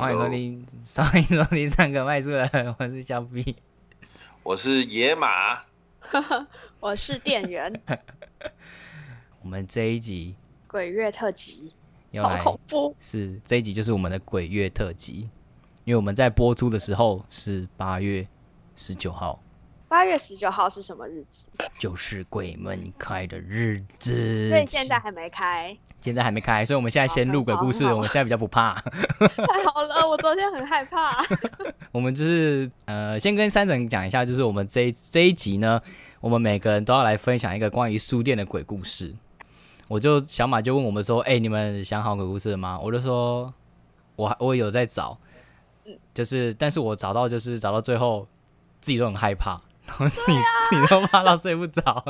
欢迎收听，欢迎收听三个麦书人，我是小 B。我是野马。我是店员，我们这一集鬼月特辑，好要来恐怖！是这一集就是我们的鬼月特辑，因为我们在播出的时候是八月十九号，八月十九号是什么日子？就是鬼门开的日子。所以现在还没开，现在还没开，所以我们现在先录鬼故事。我们现在比较不怕，太好了，我昨天很害怕。我们就是呃，先跟三婶讲一下，就是我们这一这一集呢，我们每个人都要来分享一个关于书店的鬼故事。我就小马就问我们说：“哎、你们想好鬼故事了吗？”我就说：“我还我有在找，就是但是我找到就是找到最后自己都很害怕，然后自己、自己都怕到睡不着，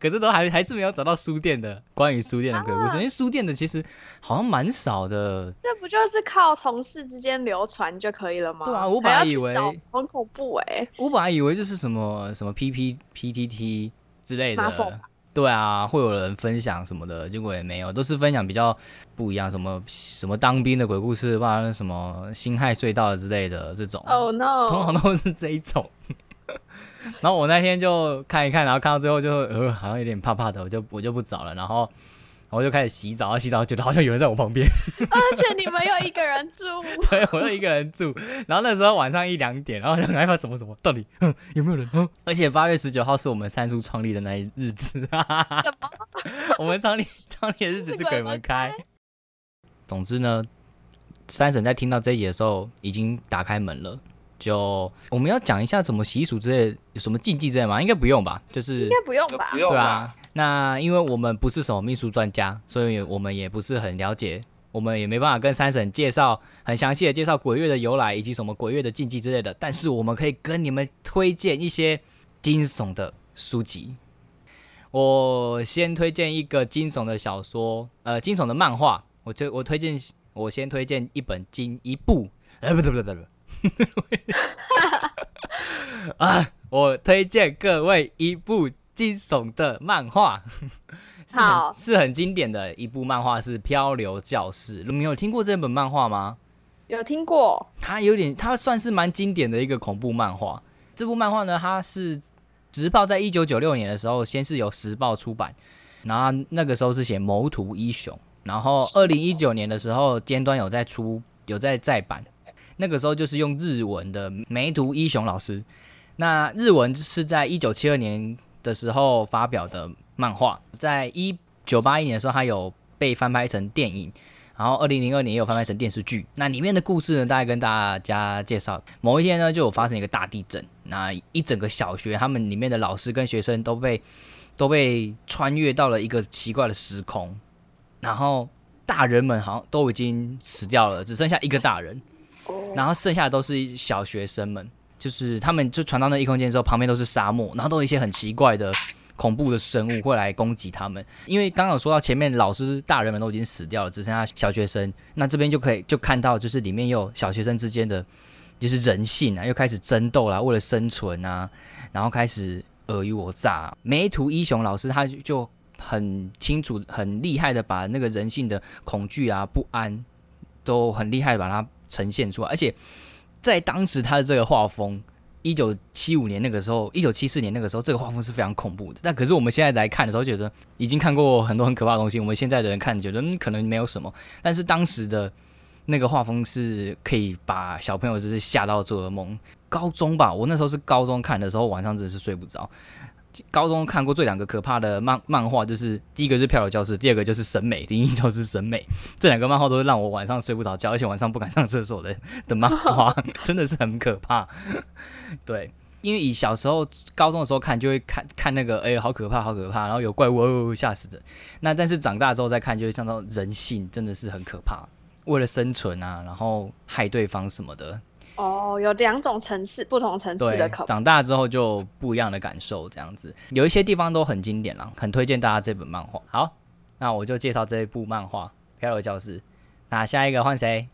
可是都还 还是没有找到书店的关于书店的鬼故事，因为书店的其实好像蛮少的。这不就是靠同事之间流传就可以了吗？对啊我本来以为很恐怖哎、我本来以为就是什么什么 P P P T T 之类的，对啊，会有人分享什么的，结果也没有，都是分享比较不一样，什么什么当兵的鬼故事，吧，什么辛亥隧道之类的这种，Oh no！通常都是这一种。然后我那天就看一看，然后看到最后就呃好像有点怕怕的，我就我就不找了，然后我就开始洗澡，洗澡觉得好像有人在我旁边，而且你们又一个人住，对，我就一个人住，然后那时候晚上一两点，然后就很害怕什么什么，到底、嗯、有没有人？嗯，而且八月十九号是我们三叔创立的那一日子，什么？我们创立创立的日子是鬼门开。总之呢，三婶在听到这一集的时候已经打开门了。就我们要讲一下怎么习俗之类，有什么禁忌之类吗？应该不用吧？就是应该不用吧不？用吧？对啊，那因为我们不是什么秘书专家，所以我们也不是很了解，我们也没办法跟三婶介绍很详细的介绍鬼月的由来以及什么鬼月的禁忌之类的。但是我们可以跟你们推荐一些惊悚的书籍。我先推荐一个惊悚的小说，呃，惊悚的漫画。我推我推荐，我先推荐一本惊一部，呃，不对不对不对不对。啊！我推荐各位一部惊悚的漫画，是好很是很经典的一部漫画，是《漂流教室》。你们有听过这本漫画吗？有听过？它有点，它算是蛮经典的一个恐怖漫画。这部漫画呢，它是时报在一九九六年的时候，先是由时报出版，然后那个时候是写谋图一雄，然后二零一九年的时候，尖端有在出，有在再版，那个时候就是用日文的梅图一雄老师。那日文是在一九七二年的时候发表的漫画，在一九八一年的时候，它有被翻拍成电影。然后二零零二年也有翻拍成电视剧。那里面的故事呢，大概跟大家介绍，某一天呢，就有发生一个大地震，那一整个小学，他们里面的老师跟学生都被都被穿越到了一个奇怪的时空，然后大人们好像都已经死掉了，只剩下一个大人，然后剩下的都是小学生们，就是他们就传到那异空间之后，旁边都是沙漠，然后都有一些很奇怪的。恐怖的生物会来攻击他们，因为刚刚说到前面老师大人们都已经死掉了，只剩下小学生。那这边就可以就看到，就是里面有小学生之间的就是人性啊，又开始争斗啦，为了生存啊，然后开始尔虞我诈。梅图一雄老师他就很清楚、很厉害的把那个人性的恐惧啊、不安都很厉害的把它呈现出来，而且在当时他的这个画风。一九七五年那个时候，一九七四年那个时候，这个画风是非常恐怖的。但可是我们现在来看的时候，觉得已经看过很多很可怕的东西。我们现在的人看，觉得可能没有什么。但是当时的那个画风是可以把小朋友就是吓到做噩梦。高中吧，我那时候是高中看的时候，晚上真的是睡不着。高中看过最两个可怕的漫漫画，就是第一个是《漂流教室》，第二个就是《审美》，灵异教师审美。这两个漫画都是让我晚上睡不着觉，而且晚上不敢上厕所的的漫画，真的是很可怕。对，因为以小时候高中的时候看，就会看看那个，哎、好可怕，好可怕，然后有怪物，哦，吓死人。那但是长大之后再看，就会想到人性真的是很可怕，为了生存啊，然后害对方什么的。哦，有两种层次，不同层次的口，长大之后就不一样的感受，这样子。有一些地方都很经典啦，很推荐大家这本漫画。好，那我就介绍这一部漫画《漂流教室》。那下一个换谁？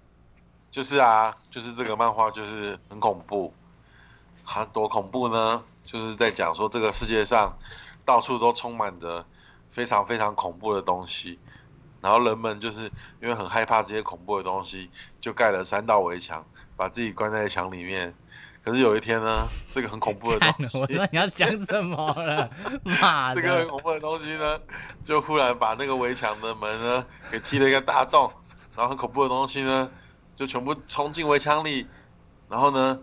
就是啊，就是这个漫画就是很恐怖，它多恐怖呢？就是在讲说这个世界上到处都充满着非常非常恐怖的东西，然后人们就是因为很害怕这些恐怖的东西，就盖了三道围墙，把自己关在墙里面。可是有一天呢，这个很恐怖的 东西你要讲什么了，妈这个很！恐怖的东西呢，就忽然把那个围墙的门呢给踢了一个大洞，然后很恐怖的东西呢就全部冲进围墙里，然后呢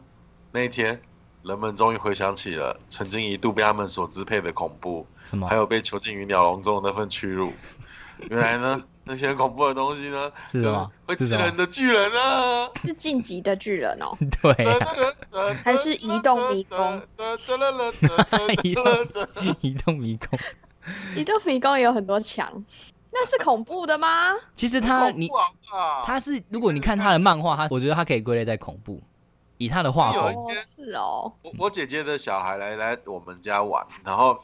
那一天人们终于回想起了曾经一度被他们所支配的恐怖，什么还？有被囚禁于鸟笼中的那份屈辱。原来呢，那些恐怖的东西呢，是什么会吃人的巨人啊！是晋级的巨人哦。对啊，还是移动迷宫移动 移动迷宫。移动迷宫也有很多墙，那是恐怖的吗？其实他你他他是，如果你看他的漫画，他我觉得他可以归类在恐怖，以他的画有风。哦，是哦。我我姐姐的小孩来来我们家玩，然后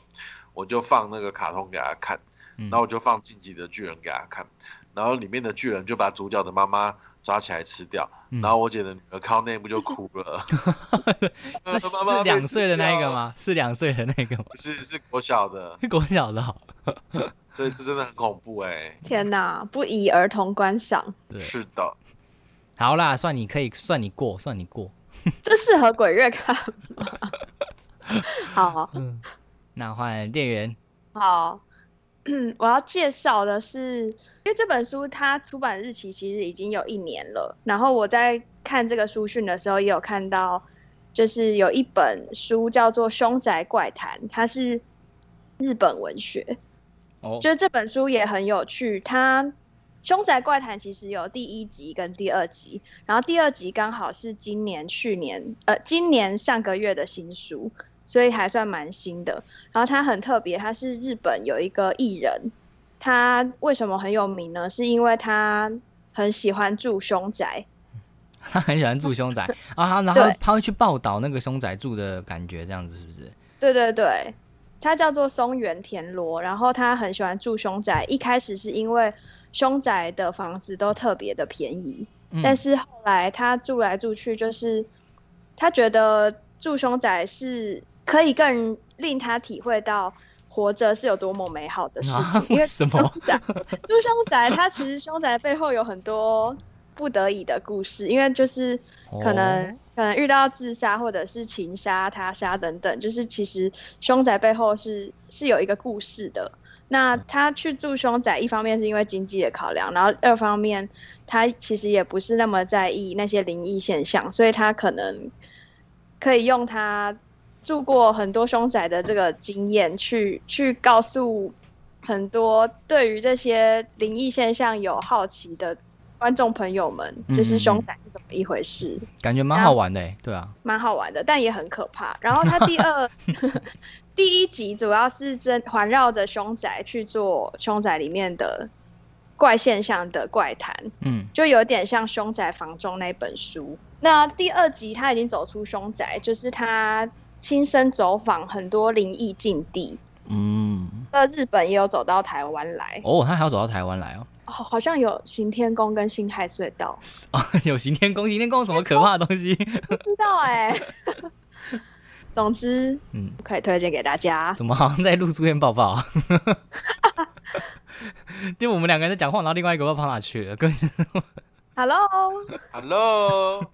我就放那个卡通给他看，嗯然后我就放《晋级的巨人》给他看，然后里面的巨人就把主角的妈妈抓起来吃掉，嗯然后我姐的女儿看到那一幕就哭了。是 是两岁的那一？个吗？是两岁的那个吗？是是国小的，是国小的哦。所以是真的很恐怖哎、天哪，不宜儿童观赏，对，是的，好啦，算你可以，算你过，算你过。这适合鬼月看吗？好嗯，那换店员。好，我要介绍的是，因为这本书它出版日期其实已经有一年了，然后我在看这个书讯的时候也有看到，就是有一本书叫做《凶宅怪谈》，它是日本文学，哦，就是这本书也很有趣，它《凶宅怪谈》其实有第一集跟第二集，然后第二集刚好是今年、去年，呃，今年上个月的新书，所以还算蛮新的。然后它很特别，它是日本有一个艺人，他为什么很有名呢？是因为他很喜欢住凶宅，他很喜欢住凶宅 啊，然后他会去报道那个凶宅住的感觉，这样子是不是？对对对，他叫做松原田螺，然后他很喜欢住凶宅。一开始是因为凶宅的房子都特别的便宜，嗯但是后来他住来住去，就是他觉得住凶宅是可以更令他体会到活着是有多么美好的事啊情。因为为什么住凶宅，他其实凶宅背后有很多不得已的故事，因为就是可能、哦可能遇到自杀或者是情杀、他杀等等，就是其实凶宅背后是是有一个故事的。那他去住凶宅，一方面是因为经济的考量，然后二方面他其实也不是那么在意那些灵异现象，所以他可能可以用他住过很多凶宅的这个经验去去告诉很多对于这些灵异现象有好奇的观众朋友们，就是凶宅是怎么一回事。感觉蛮好玩的欸，对啊，蛮好玩的，但也很可怕。然后它第二 第一集主要是真环绕着凶宅去做凶宅里面的怪现象的怪谈，嗯，就有点像《凶宅房中》那本书。那第二集他已经走出凶宅，就是他亲身走访很多灵异禁地。嗯，那日本也有走到台湾来，哦，他还要走到台湾来哦，哦，好像有行天宫跟新海隧道，哦，有行天宫，行天宫什么可怕的东西？不知道哎、总之，嗯，可以推荐给大家。怎么好像在录书院抱抱啊？因为我们两个人在讲话，然后另外一个不知道跑哪去了。跟 Hello，Hello，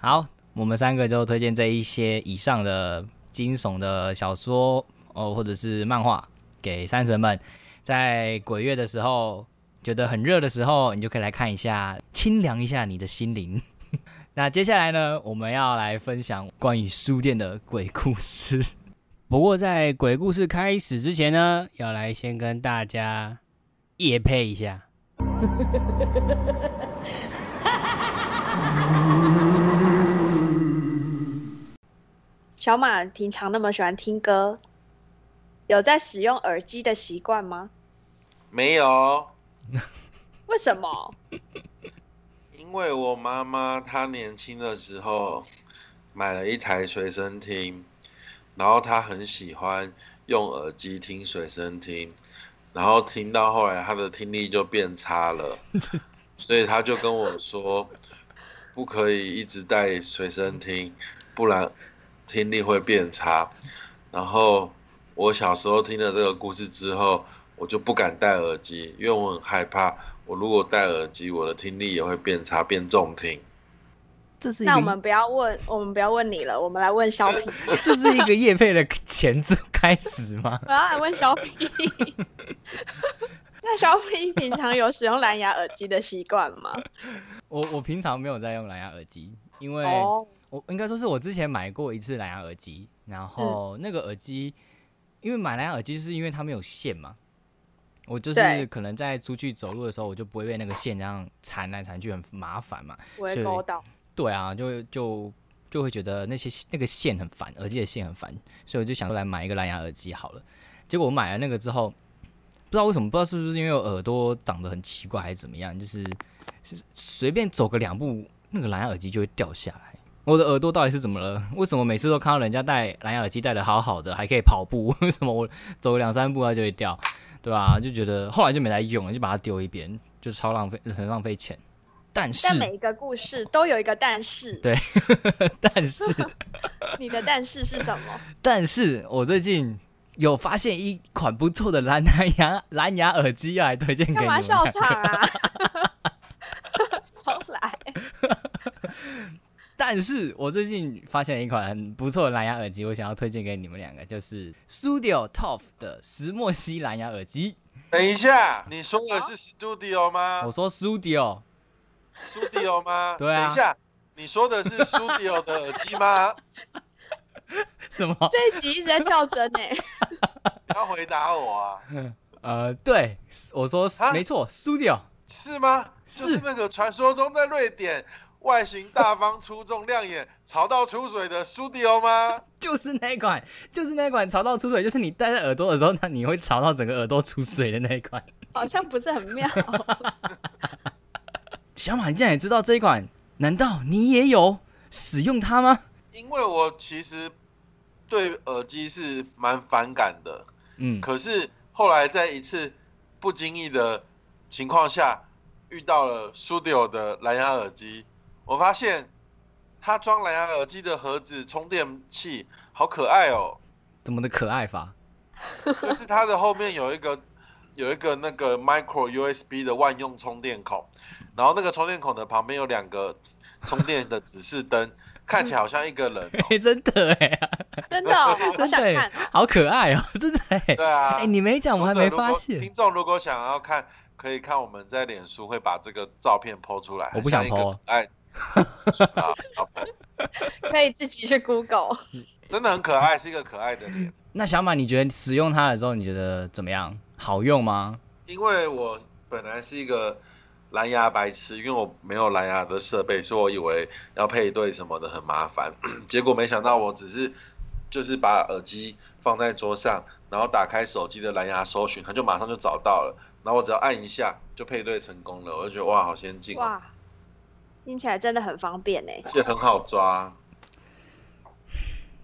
好，我们三个就推荐这一些以上的惊悚的小说哦，或者是漫画给山神们，在鬼月的时候觉得很热的时候，你就可以来看一下，清凉一下你的心灵。那接下来呢，我们要来分享关于书店的鬼故事。不过在鬼故事开始之前呢，要来先跟大家夜配一下。小马平常那么喜欢听歌，有在使用耳机的习惯吗？没有，为什么？因因为我妈妈她年轻的时候买了一台随身听，然后她很喜欢用耳机听随身听，然后听到后来她的听力就变差了，所以她就跟我说，不可以一直戴随身听，不然听力会变差。然后我小时候听了这个故事之后，我就不敢戴耳机，因为我很害怕。我如果戴耳机，我的听力也会变差，变重听。这是那我们不要问，我们不要问你了，我们来问小 皮。这是一个叶配的前奏开始吗？我要来问小皮。那小皮平常有使用蓝牙耳机的习惯吗？我我平常没有在用蓝牙耳机，因为哦，我应该说是我之前买过一次蓝牙耳机，然后那个耳机，因为买蓝牙耳机就是因为它没有线嘛，我就是可能在出去走路的时候，我就不会被那个线这样缠来缠去，很麻烦嘛。不会勾到。对啊，就就就会觉得那些那个线很烦，耳机的线很烦，所以我就想说来买一个蓝牙耳机好了。结果我买了那个之后，不知道为什么，不知道是不是因为我耳朵长得很奇怪还是怎么样，就是是随便走个两步，那个蓝牙耳机就会掉下来。我的耳朵到底是怎么了？为什么每次都看到人家戴蓝牙耳机戴的好好的，还可以跑步？为什么我走个两三步它就会掉？对吧、就觉得后来就没来用了，就把它丢一边，就超浪费，很浪费钱。但是但每一个故事都有一个但是，对 但是 你的但是是什么？但是我最近有发现一款不错的蓝牙蓝牙耳机，要来推荐给你们干嘛笑看。场啊？重来。但是我最近发现了一款很不错的蓝牙耳机，我想要推荐给你们两个，就是 Studio Top 的石墨烯蓝牙耳机。等一下，你说的是 studio 吗我说 Studio，？studio 吗？对啊等一下，你说的是 studio 的耳机吗？什么？这一集一直在跳针哎、你要回答我啊？呃，对，我说啊没错，Studio。是吗？是就是那个传说中在瑞典外形大方、出众、亮眼、潮到出水的 studio 吗？就是那一款，就是那一款潮到出水，就是你戴在耳朵的时候，那你会潮到整个耳朵出水的那一款。好像不是很妙。小马，你竟然也知道这一款？难道你也有使用它吗？因为我其实对耳机是蛮反感的，嗯，可是后来在一次不经意的情况下遇到了 Studio 的蓝牙耳机，我发现它装蓝牙耳机的盒子充电器好可爱哦，怎么的可爱法？就是它的后面有一个有一个那个 micro USB 的万用充电孔，然后那个充电孔的旁边有两个充电的指示灯，看起来好像一个人、哦。哎、真的哎，真的、哦，好真的哎想看哦。好可爱哦，真的哎。对啊，哎、你没讲，我还没发现听现。众如果想要看，可以看我们在脸书会把这个照片剖出来。我不想一爱啊，可以自己去 Google。真的很可爱，是一个可爱的脸。那小马，你觉得使用它的时候，你觉得怎么样？好用吗？因为我本来是一个蓝牙白痴，因为我没有蓝牙的设备，所以我以为要配对什么的很麻烦。结果没想到，我只是就是把耳机放在桌上，然后打开手机的蓝牙搜寻，它就马上就找到了。然后我只要按一下就配对成功了，我就觉得哇，好先进哦，哇，听起来真的很方便呢。而且很好抓。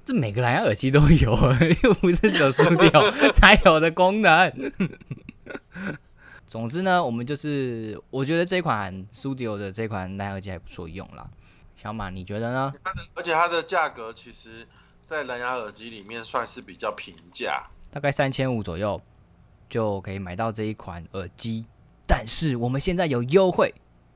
这每个蓝牙耳机都有，又不是只有 Studio 才有的功能。总之呢，我们就是我觉得这款 Studio 的这款蓝牙耳机还不错用啦。小马，你觉得呢？它的而且它的价格其实，在蓝牙耳机里面算是比较平价。大概三千五左右就可以买到这一款耳机。但是我们现在有优惠，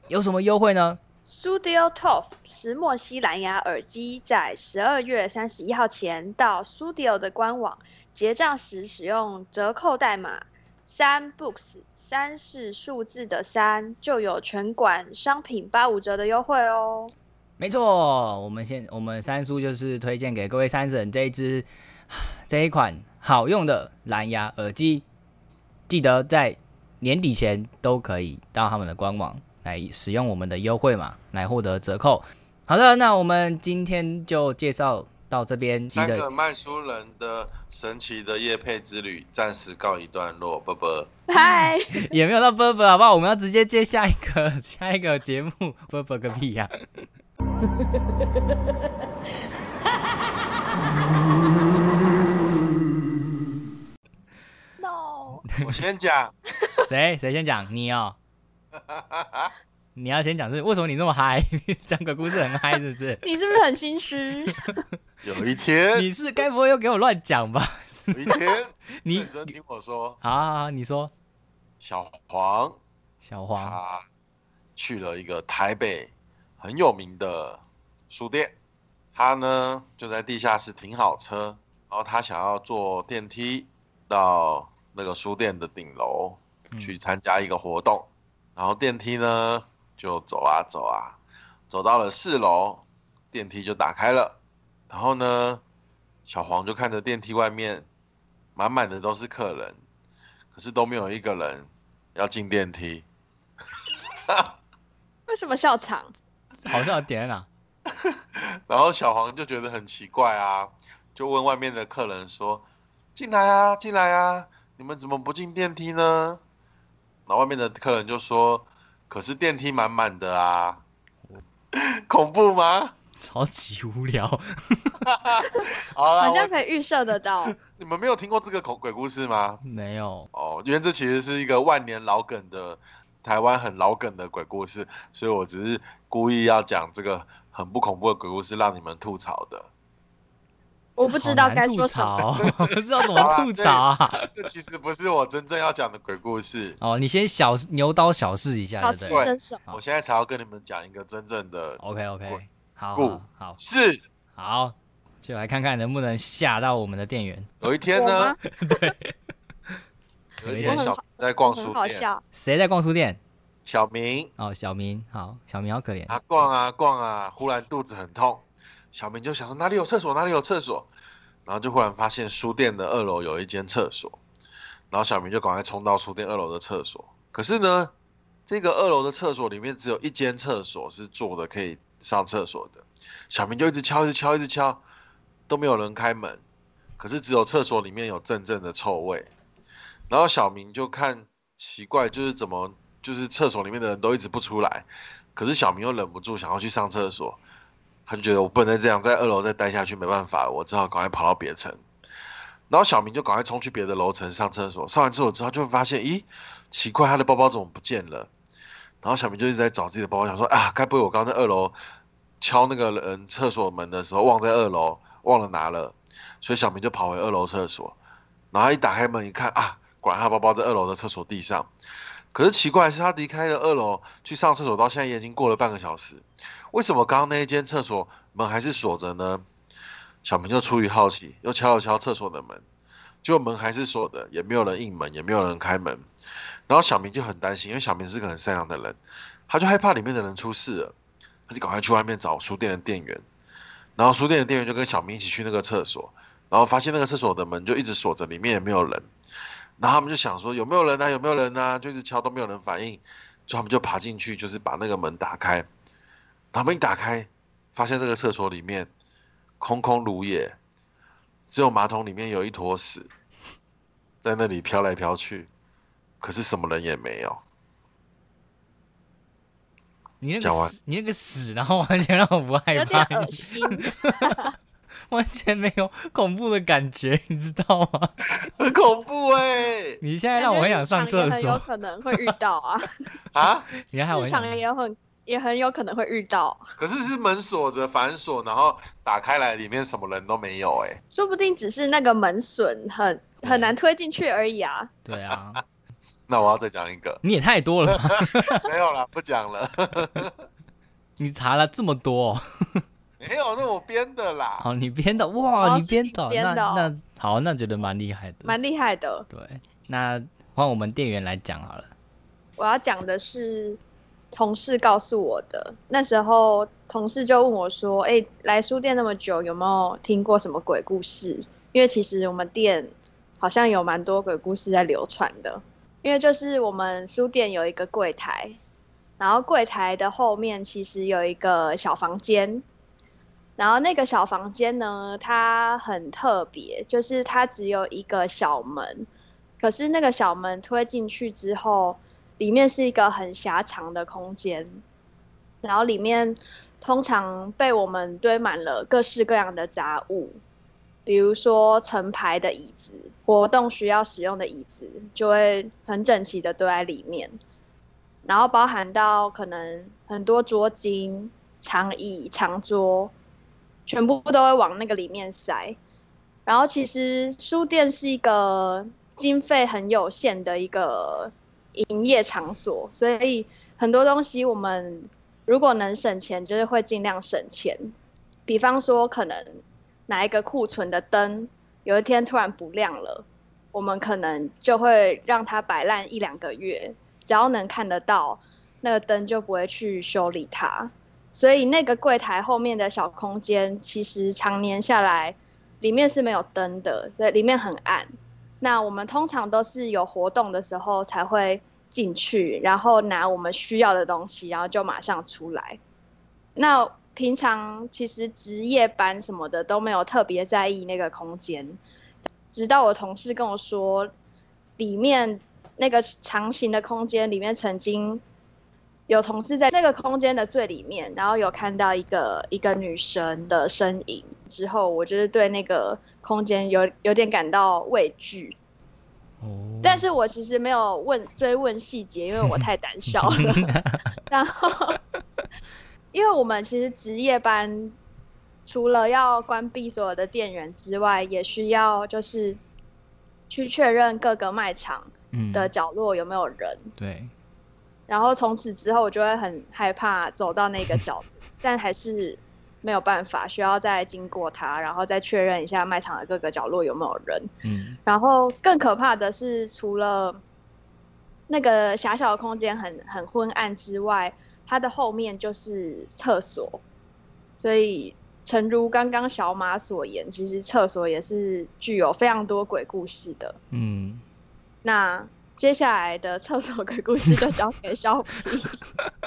有什么优惠呢？Studio Top 石墨烯蓝牙耳机在十二月三十一号前到 Studio 的官网结账时使用折扣代码三 Books，三是数字的三，就有全馆商品八五折的优惠哦。没错，我们现我们三叔就是推荐给各位三婶这一支 这一款好用的蓝牙耳机，记得在年底前都可以到他们的官网来使用我们的优惠码来获得折扣。好的，那我们今天就介绍到这边三个卖书人的神奇的夜配之旅暂时告一段落，啵啵。嗨，也没有到啵啵，好不好？我们要直接接下一个下一个节目，啵啵个屁呀、no，我先讲，谁谁先讲？你哦，你要先讲是为什么你这么嗨？讲个故事很嗨是不是？你是不是很心虚？有一天，你是该不会又给我乱讲吧？有一天，你认真听我说，好好好，你说小黄小黄他去了一个台北很有名的书店，他呢就在地下室停好车，然后他想要坐电梯到那个书店的顶楼嗯去参加一个活动，然后电梯呢就走啊走啊，走到了四楼，电梯就打开了，然后呢，小黄就看着电梯外面满满的都是客人，可是都没有一个人要进电梯。为什么笑场？好像有点啊？然后小黄就觉得很奇怪啊，就问外面的客人说：“进来啊，进来啊，你们怎么不进电梯呢？”然后外面的客人就说：“可是电梯满满的啊。”恐怖吗？超级无聊。好啦，好像可以预设得到。你们没有听过这个恐鬼故事吗？没有，哦，因为这其实是一个万年老梗的台湾很老梗的鬼故事，所以我只是故意要讲这个很不恐怖的鬼故事，让你们吐槽的。我不知道该说什么。槽，不知道怎么吐槽啊。这其实不是我真正要讲的鬼故事，哦，你先小牛刀小试一下，好对不我现在才要跟你们讲一个真正的？OK OK，好故好好事。好，就来看看能不能吓到我们的店员。有一天呢 对，有一天小在逛书店，笑。谁在逛书店？小明哦，小明，好，小明好可怜。他逛啊逛啊，忽然肚子很痛，小明就想说哪里有厕所，哪里有厕所，然后就忽然发现书店的二楼有一间厕所，然后小明就赶快冲到书店二楼的厕所。可是呢，这个二楼的厕所里面只有一间厕所是做的可以上厕所的，小明就一直敲，一直敲，一直敲，都没有人开门，可是只有厕所里面有阵阵的臭味，然后小明就看奇怪，就是怎么就是厕所里面的人都一直不出来，可是小明又忍不住想要去上厕所，他就觉得我不能再这样，在二楼再待下去没办法，我只好赶快跑到别层。然后小明就赶快冲去别的楼层上厕所，上完厕所之后就会发现，咦，奇怪，他的包包怎么不见了？然后小明就一直在找自己的包包，想说啊，该不会我刚在二楼敲那个人厕所门的时候忘在二楼，忘了拿了，所以小明就跑回二楼厕所，然后一打开门一看啊，果然他包包在二楼的厕所地上。可是奇怪的是，他离开了二楼去上厕所，到现在也已经过了半个小时，为什么刚刚那一间厕所门还是锁着呢？小明就出于好奇，又敲了敲厕所的门，结果门还是锁的，也没有人应门，也没有人开门。然后小明就很担心，因为小明是个很善良的人，他就害怕里面的人出事了，他就赶快去外面找书店的店员。然后书店的店员就跟小明一起去那个厕所，然后发现那个厕所的门就一直锁着，里面也没有人。然后他们就想说有没有人啊，有没有人啊，就一直敲都没有人反应，就他们就爬进去，就是把那个门打开。然后门一打开，发现这个厕所里面空空如也，只有马桶里面有一坨屎，在那里飘来飘去，可是什么人也没有。你那个屎，你那个屎，然后完全让我不害怕。完全没有恐怖的感觉，你知道吗？很恐怖哎、你现在让我很想上厕感觉日常也很有所，可能会遇到啊，啊！你还我日常很想也很也很有可能会遇到，可是是门锁着反锁，然后打开来，里面什么人都没有哎、说不定只是那个门损很很难推进去而已啊。对啊，那我要再讲一个，你也太多了。吧，没有啦，不讲了，你查了这么多。哦，没有，那我编的啦。好，你编的哇，哦你你编的，那编的哦。那好，那觉得蛮厉害的，蛮厉害的。对，那换我们店员来讲好了，我要讲的是同事告诉我的，那时候同事就问我说：“哎、来书店那么久，有没有听过什么鬼故事？”因为其实我们店好像有蛮多鬼故事在流传的。因为就是我们书店有一个柜台，然后柜台的后面其实有一个小房间，然后那个小房间呢，它很特别，就是它只有一个小门，可是那个小门推进去之后，里面是一个很狭长的空间，然后里面通常被我们堆满了各式各样的杂物，比如说成排的椅子，活动需要使用的椅子就会很整齐的堆在里面，然后包含到可能很多桌巾、长椅、长桌。全部都会往那个里面塞，然后其实书店是一个经费很有限的一个营业场所，所以很多东西我们如果能省钱，就是会尽量省钱。比方说，可能哪一个库存的灯有一天突然不亮了，我们可能就会让它摆烂一两个月，只要能看得到那个灯，就不会去修理它。所以那个柜台后面的小空间，其实常年下来，里面是没有灯的，所以里面很暗。那我们通常都是有活动的时候才会进去，然后拿我们需要的东西，然后就马上出来。那平常其实值夜班什么的都没有特别在意那个空间，直到我同事跟我说，里面那个长形的空间里面曾经。有同事在那个空间的最里面，然后有看到一个一个女神的身影。之后，我就是对那个空间有有点感到畏惧。哦。但是我其实没有问追问细节，因为我太胆小了。然后，因为我们其实值夜班，除了要关闭所有的店员之外，也需要就是去确认各个卖场的角落有没有人。对。然后从此之后，我就会很害怕走到那个角，但还是没有办法，需要再经过它，然后再确认一下卖场的各个角落有没有人。嗯。然后更可怕的是，除了那个狭小的空间很很昏暗之外，它的后面就是厕所，所以诚如刚刚小马所言，其实厕所也是具有非常多鬼故事的。嗯。那。接下来的厕所鬼故事就交给小皮。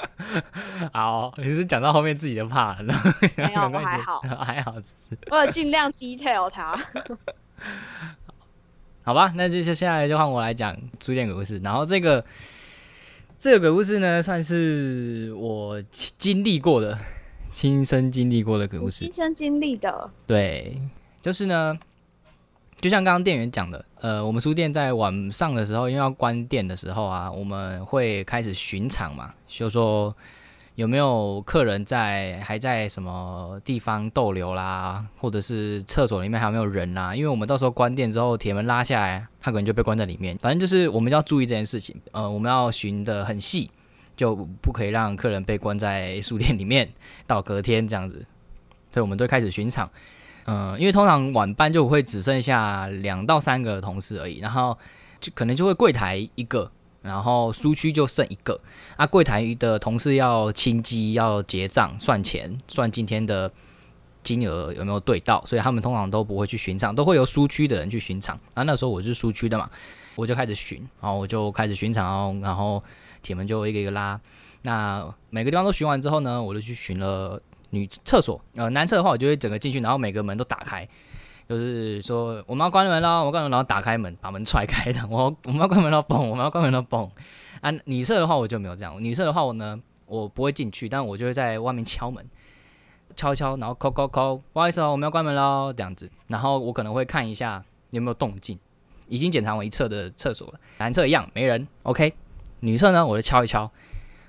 好，你是讲到后面自己就怕了，没有，还好，还好，只是我有尽量 detail 它。好吧，那就接下来就换我来讲书店鬼故事。然后这个这个鬼故事呢，算是我经历过的、亲身经历过的鬼故事。亲身经历的，对，就是呢。就像刚刚店员讲的，呃，我们书店在晚上的时候，因为要关店的时候啊，我们会开始巡场嘛，就说有没有客人在还在什么地方逗留啦，或者是厕所里面还有没有人啦？因为我们到时候关店之后，铁门拉下来，他可能就被关在里面。反正就是我们要注意这件事情，呃，我们要巡的很细，就不可以让客人被关在书店里面到 隔天这样子。所以我们都开始巡场。嗯，因为通常晚班就会只剩下两到三个同事而已，然后就可能就会柜台一个，然后书区就剩一个。啊，柜台的同事要清机、要结账、算钱、算今天的金额有没有对到，所以他们通常都不会去巡场，都会由书区的人去巡场。啊，那时候我是书区的嘛，我就开始巡，然后我就开始巡场，然后铁门就一个一个拉。那每个地方都巡完之后呢，我就去巡了。女厕所，呃，男厕的话，我就会整个进去，然后每个门都打开，就是说我们要关门了，我关门，然后打开门，把门踹开的。我我们要关门了，嘣，我们要关门了，嘣。啊，女厕的话我就没有这样，女厕的话我呢，我不会进去，但我就会在外面敲门，敲一敲，然后敲敲敲，不好意思哦，我们要关门喽，这样子。然后我可能会看一下有没有动静，已经检查完一侧的厕所了，男厕一样没人，OK。女厕呢，我就敲一敲，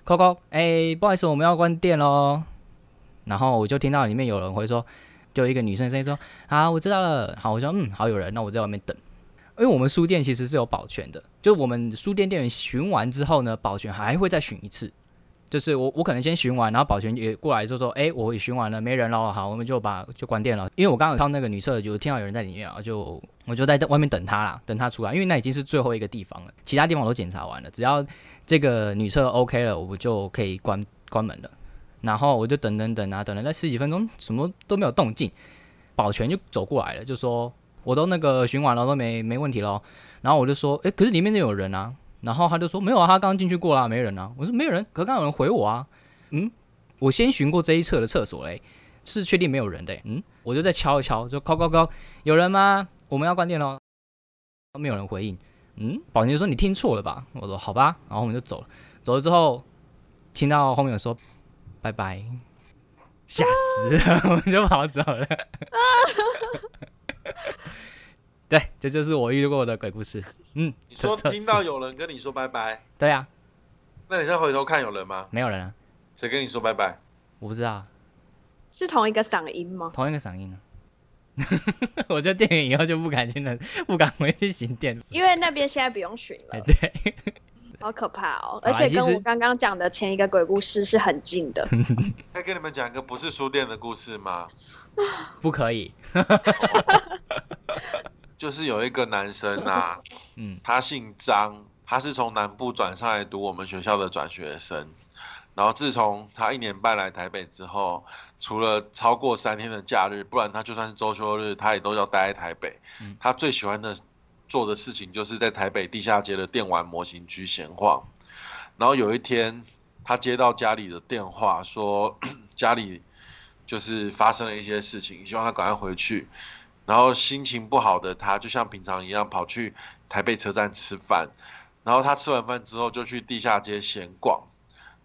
敲敲，哎，不好意思，我们要关店喽。然后我就听到里面有人会说，就一个女生声音说：“好，我知道了。”好，我说：“嗯，好，有人。”那我在外面等，因为我们书店其实是有保全的，就我们书店店员巡完之后呢，保全还会再巡一次。就是我我可能先巡完，然后保全也过来就说：“哎，我也巡完了，没人了，好，我们就把就关店了。”因为我刚刚到那个女厕，就听到有人在里面啊，就我就在外面等他啦，等他出来，因为那已经是最后一个地方了，其他地方我都检查完了，只要这个女厕 OK 了，我就可以关关门了。然后我就等等等啊，等了那十几分钟，什么都没有动静，保全就走过来了，就说我都那个巡完了，都没没问题咯。然后我就说，哎，可是里面那有人啊。然后他就说没有啊，他刚刚进去过啦，没人啊。我说没有人，可刚有人回我啊。嗯，我先巡过这一侧的厕所嘞。是确定没有人的。嗯，我就再敲一敲，就敲敲敲，有人吗？我们要关店喽。没有人回应。嗯，保全就说你听错了吧？我说好吧，然后我们就走了。走了之后，听到后面有说拜拜，吓死了，我们就跑走了。对，这就是我遇过的鬼故事。嗯，你说这听到有人跟你说拜拜，对啊，那你再回头看有人吗？没有人啊，谁跟你说拜拜？我不知道是同一个嗓音吗？同一个嗓音呢。我在电影以后就不敢进了，不敢回去行店。因为那边现在不用巡哎，了，对，好可怕哦！而且跟我刚刚讲的前一个鬼故事是很近的。可以跟你们讲一个不是书店的故事吗？不可以。就是有一个男生啊，嗯他姓张，他是从南部转上来读我们学校的转学生。然后自从他一年半来台北之后，除了超过三天的假日，不然他就算是周休日，他也都要待在台北。嗯他最喜欢的做的事情就是在台北地下街的电玩模型区闲晃。然后有一天，他接到家里的电话，说 家里就是发生了一些事情，希望他赶快回去。然后心情不好的他，就像平常一样跑去台北车站吃饭。然后他吃完饭之后，就去地下街闲逛。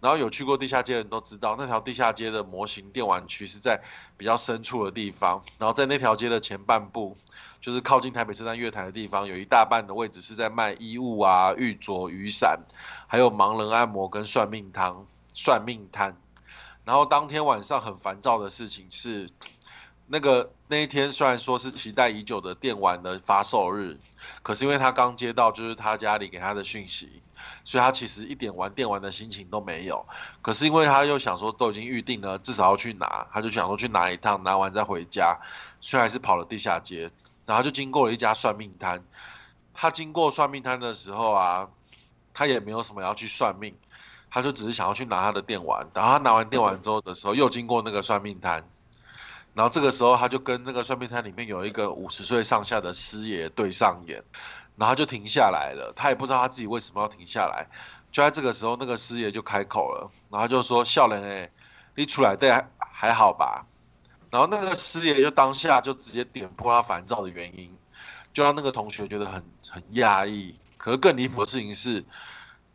然后有去过地下街的人都知道，那条地下街的模型电玩区是在比较深处的地方。然后在那条街的前半部，就是靠近台北车站月台的地方，有一大半的位置是在卖衣物啊、玉镯、雨伞，还有盲人按摩跟算命摊、算命摊。然后当天晚上很烦躁的事情是，那个那一天虽然说是期待已久的电玩的发售日，可是因为他刚接到就是他家里给他的讯息，所以他其实一点玩电玩的心情都没有。可是因为他又想说都已经预定了，至少要去拿，他就想说去拿一趟，拿完再回家，所以还是跑了地下街，然后就经过了一家算命摊。他经过算命摊的时候啊，他也没有什么要去算命，他就只是想要去拿他的电玩。然后他拿完电玩之后的时候，又经过那个算命摊。然后这个时候，他就跟那个算命摊里面有一个五十岁上下的师爷对上眼，然后就停下来了。他也不知道他自己为什么要停下来。就在这个时候，那个师爷就开口了，然后就说：“笑人哎，你出来对还还好吧？”然后那个师爷就当下就直接点破他烦躁的原因，就让那个同学觉得很很压抑。可是更离谱的事情是，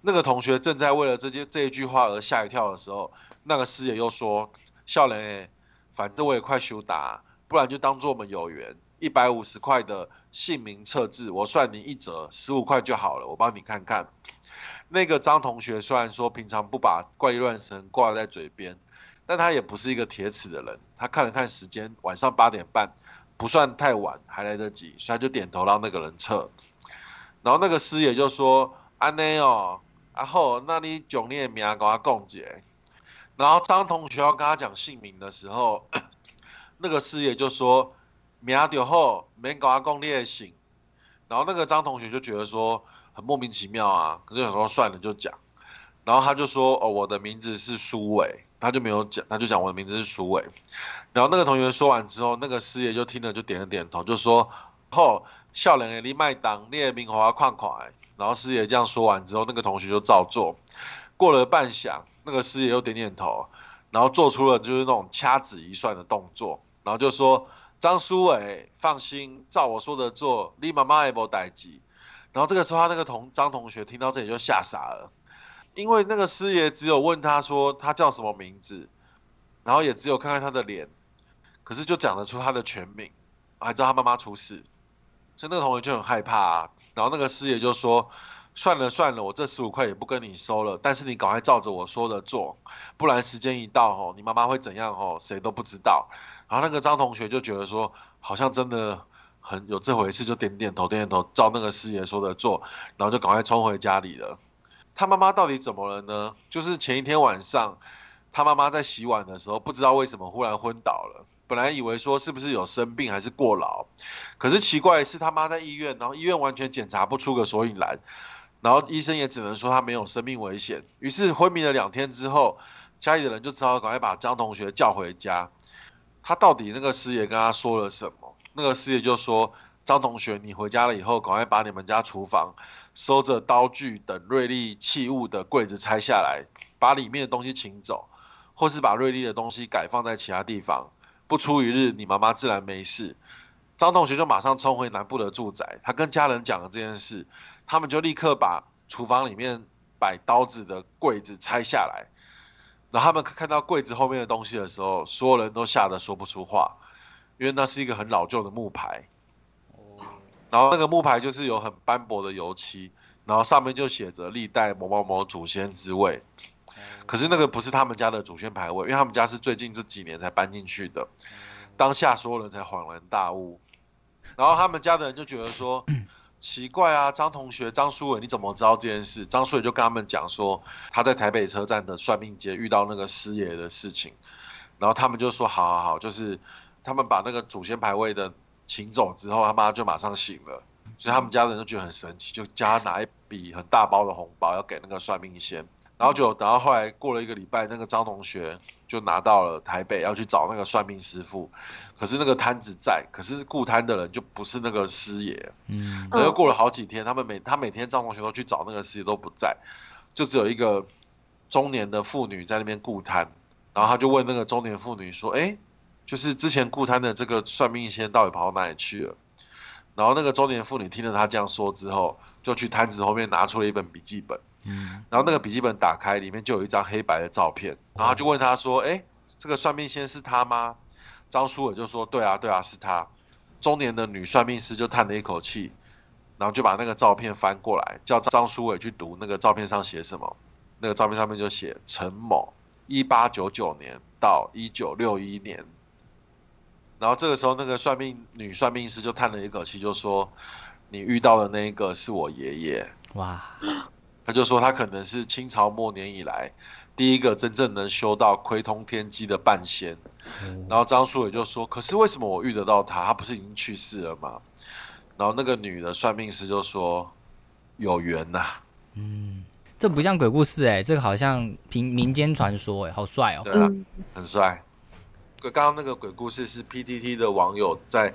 那个同学正在为了这些这一句话而吓一跳的时候，那个师爷又说：“笑人哎。”反正我也快休达，不然就当做我们有缘，一百五十块的姓名测字，我算你一折，十五块就好了，我帮你看看。那个张同学虽然说平常不把怪力乱神挂在嘴边，但他也不是一个铁齿的人。他看了看时间，晚上八点半，不算太晚，还来得及，所以他就点头让那个人测。然后那个师爷就说：“安内哦，然后那你囧你的名跟我讲解。”然后张同学要跟他讲姓名的时候，那个师爷就说：“名就好，免跟我讲你的姓。”然后那个张同学就觉得说很莫名其妙啊，可是想说算了就讲。然后他就说：“哦，我的名字是苏伟。”他就没有讲，他就讲我的名字是苏伟。然后那个同学说完之后，那个师爷就听了就点了点头，就说：“吼，笑脸的你麦当，你的名华看看。”然后师爷这样说完之后，那个同学就照做。过了半晌，那个师爷又点点头，然后做出了就是那种掐指一算的动作，然后就说：“张书伟，放心，照我说的做，你妈妈也无代志。”然后这个时候，他那个同张同学听到这里就吓傻了，因为那个师爷只有问他说他叫什么名字，然后也只有看看他的脸，可是就讲得出他的全名，还知道他妈妈出事，所以那个同学就很害怕啊。然后那个师爷就说。算了算了，我这十五块也不跟你收了，但是你赶快照着我说的做，不然时间一到吼，你妈妈会怎样吼，谁都不知道。然后那个张同学就觉得说，好像真的很有这回事，就点点头，点点头，照那个师爷说的做，然后就赶快冲回家里了。他妈妈到底怎么了呢？就是前一天晚上，他妈妈在洗碗的时候，不知道为什么忽然昏倒了。本来以为说是不是有生病还是过劳，可是奇怪的是他妈在医院，然后医院完全检查不出个所以然。然后医生也只能说他没有生命危险。于是昏迷了两天之后，家里的人就只好赶快把张同学叫回家。他到底那个师爷跟他说了什么？那个师爷就说：“张同学，你回家了以后，赶快把你们家厨房收着刀具等锐利器物的柜子拆下来，把里面的东西请走，或是把锐利的东西改放在其他地方。不出一日，你妈妈自然没事。张同学就马上冲回南部的住宅，他跟家人讲了这件事，他们就立刻把厨房里面摆刀子的柜子拆下来。然后他们看到柜子后面的东西的时候，所有人都吓得说不出话，因为那是一个很老旧的木牌。然后那个木牌就是有很斑驳的油漆，然后上面就写着历代某某某祖先之位。可是那个不是他们家的祖先牌位，因为他们家是最近这几年才搬进去的。当下所有人才恍然大悟，然后他们家的人就觉得说 奇怪啊，张同学、张书伟你怎么知道这件事？张书伟就跟他们讲说他在台北车站的算命街遇到那个师爷的事情，然后他们就说好好好，就是他们把那个祖先牌位的请走之后，他妈就马上醒了，所以他们家人就觉得很神奇，就加拿一笔很大包的红包要给那个算命仙。然后就等到后来过了一个礼拜，那个张同学就拿到了台北，要去找那个算命师傅。可是那个摊子在，可是顾摊的人就不是那个师爷。嗯。然后过了好几天，他们每他每天张同学都去找那个师爷都不在，就只有一个中年的妇女在那边顾摊。然后他就问那个中年妇女说：“哎，就是之前顾摊的这个算命先到底跑到哪里去了？”然后那个中年妇女听了他这样说之后，就去摊子后面拿出了一本笔记本。嗯，然后那个笔记本打开，里面就有一张黑白的照片，然后就问他说：“哎，这个算命先生是他吗？”张书伟就说：“对啊，对啊，是他。”中年的女算命师就叹了一口气，然后就把那个照片翻过来，叫张书伟去读那个照片上写什么。那个照片上面就写陈某，一八九九年到一九六一年。然后这个时候，那个算命女算命师就叹了一口气，就说：“你遇到的那一个是我爷爷。”哇。他就说他可能是清朝末年以来第一个真正能修到窥通天机的半仙。然后张书伟就说：“可是为什么我遇得到他？他不是已经去世了吗？”然后那个女的算命师就说：“有缘呐。”嗯，这不像鬼故事哎，这个好像平民间传说哎，好帅哦。对啊，很帅。刚刚那个鬼故事是 PTT 的网友在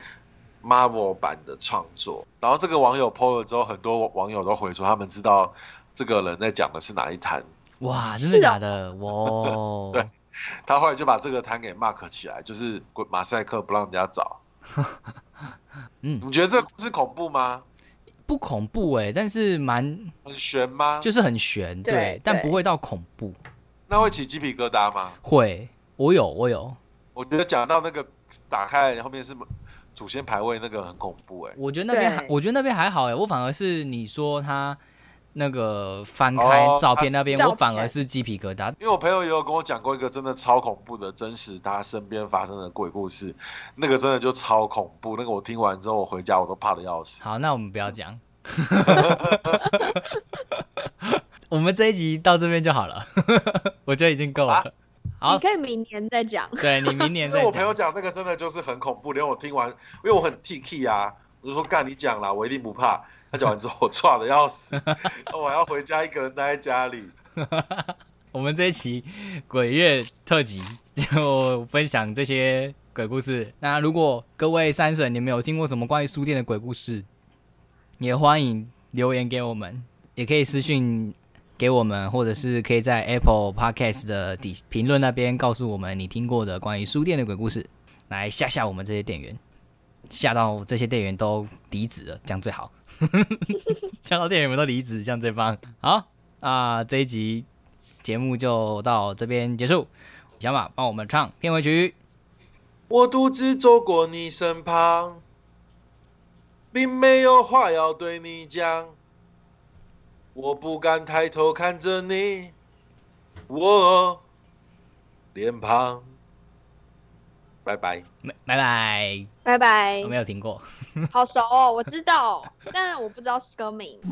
Marvel 版的创作，然后这个网友 PO 了之后，很多网友都回说他们知道。这个人在讲的是哪一摊？哇，真的假的？哇！对，他后来就把这个摊给 mark 起来，就是马赛克不让人家找。嗯，你觉得这个故事恐怖吗？不恐怖哎，但是蛮很悬吗？就是很悬，对，但不会到恐怖。那会起鸡皮疙瘩吗？会，我有，我有。我觉得讲到那个打开后面是祖先牌位那个很恐怖哎。我觉得那边还，我觉得那边还好哎，我反而是你说他。那个翻开照片那边，我反而是鸡皮疙瘩，因为我朋友也有跟我讲过一个真的超恐怖的真实他身边发生的鬼故事，那个真的就超恐怖，那个我听完之后我回家我都怕的要死。好，那我们不要讲，我们这一集到这边就好了，我觉得已经够了。好，你可以明年再讲。对你明年再讲。我朋友讲那个真的就是很恐怖，连我听完，因为我很 T K 啊，我就说干你讲啦，我一定不怕。他讲完之后，我抓的要死，我要回家一个人待在家里。我们这一期鬼月特辑就分享这些鬼故事。那如果各位三婶你们有听过什么关于书店的鬼故事，也欢迎留言给我们，也可以私信给我们，或者是可以在 Apple Podcast 的底评论那边告诉我们你听过的关于书店的鬼故事，来吓吓我们这些店员，吓到这些店员都离职了，这样最好。吓到店员们都离职，像这方好啊！这一集节目就到这边结束。小马帮我们唱片尾曲。我独自走过你身旁，并没有话要对你讲。我不敢抬头看着你，我脸庞。拜拜，拜拜，拜拜。我没有听过，好熟哦，我知道，但我不知道歌名。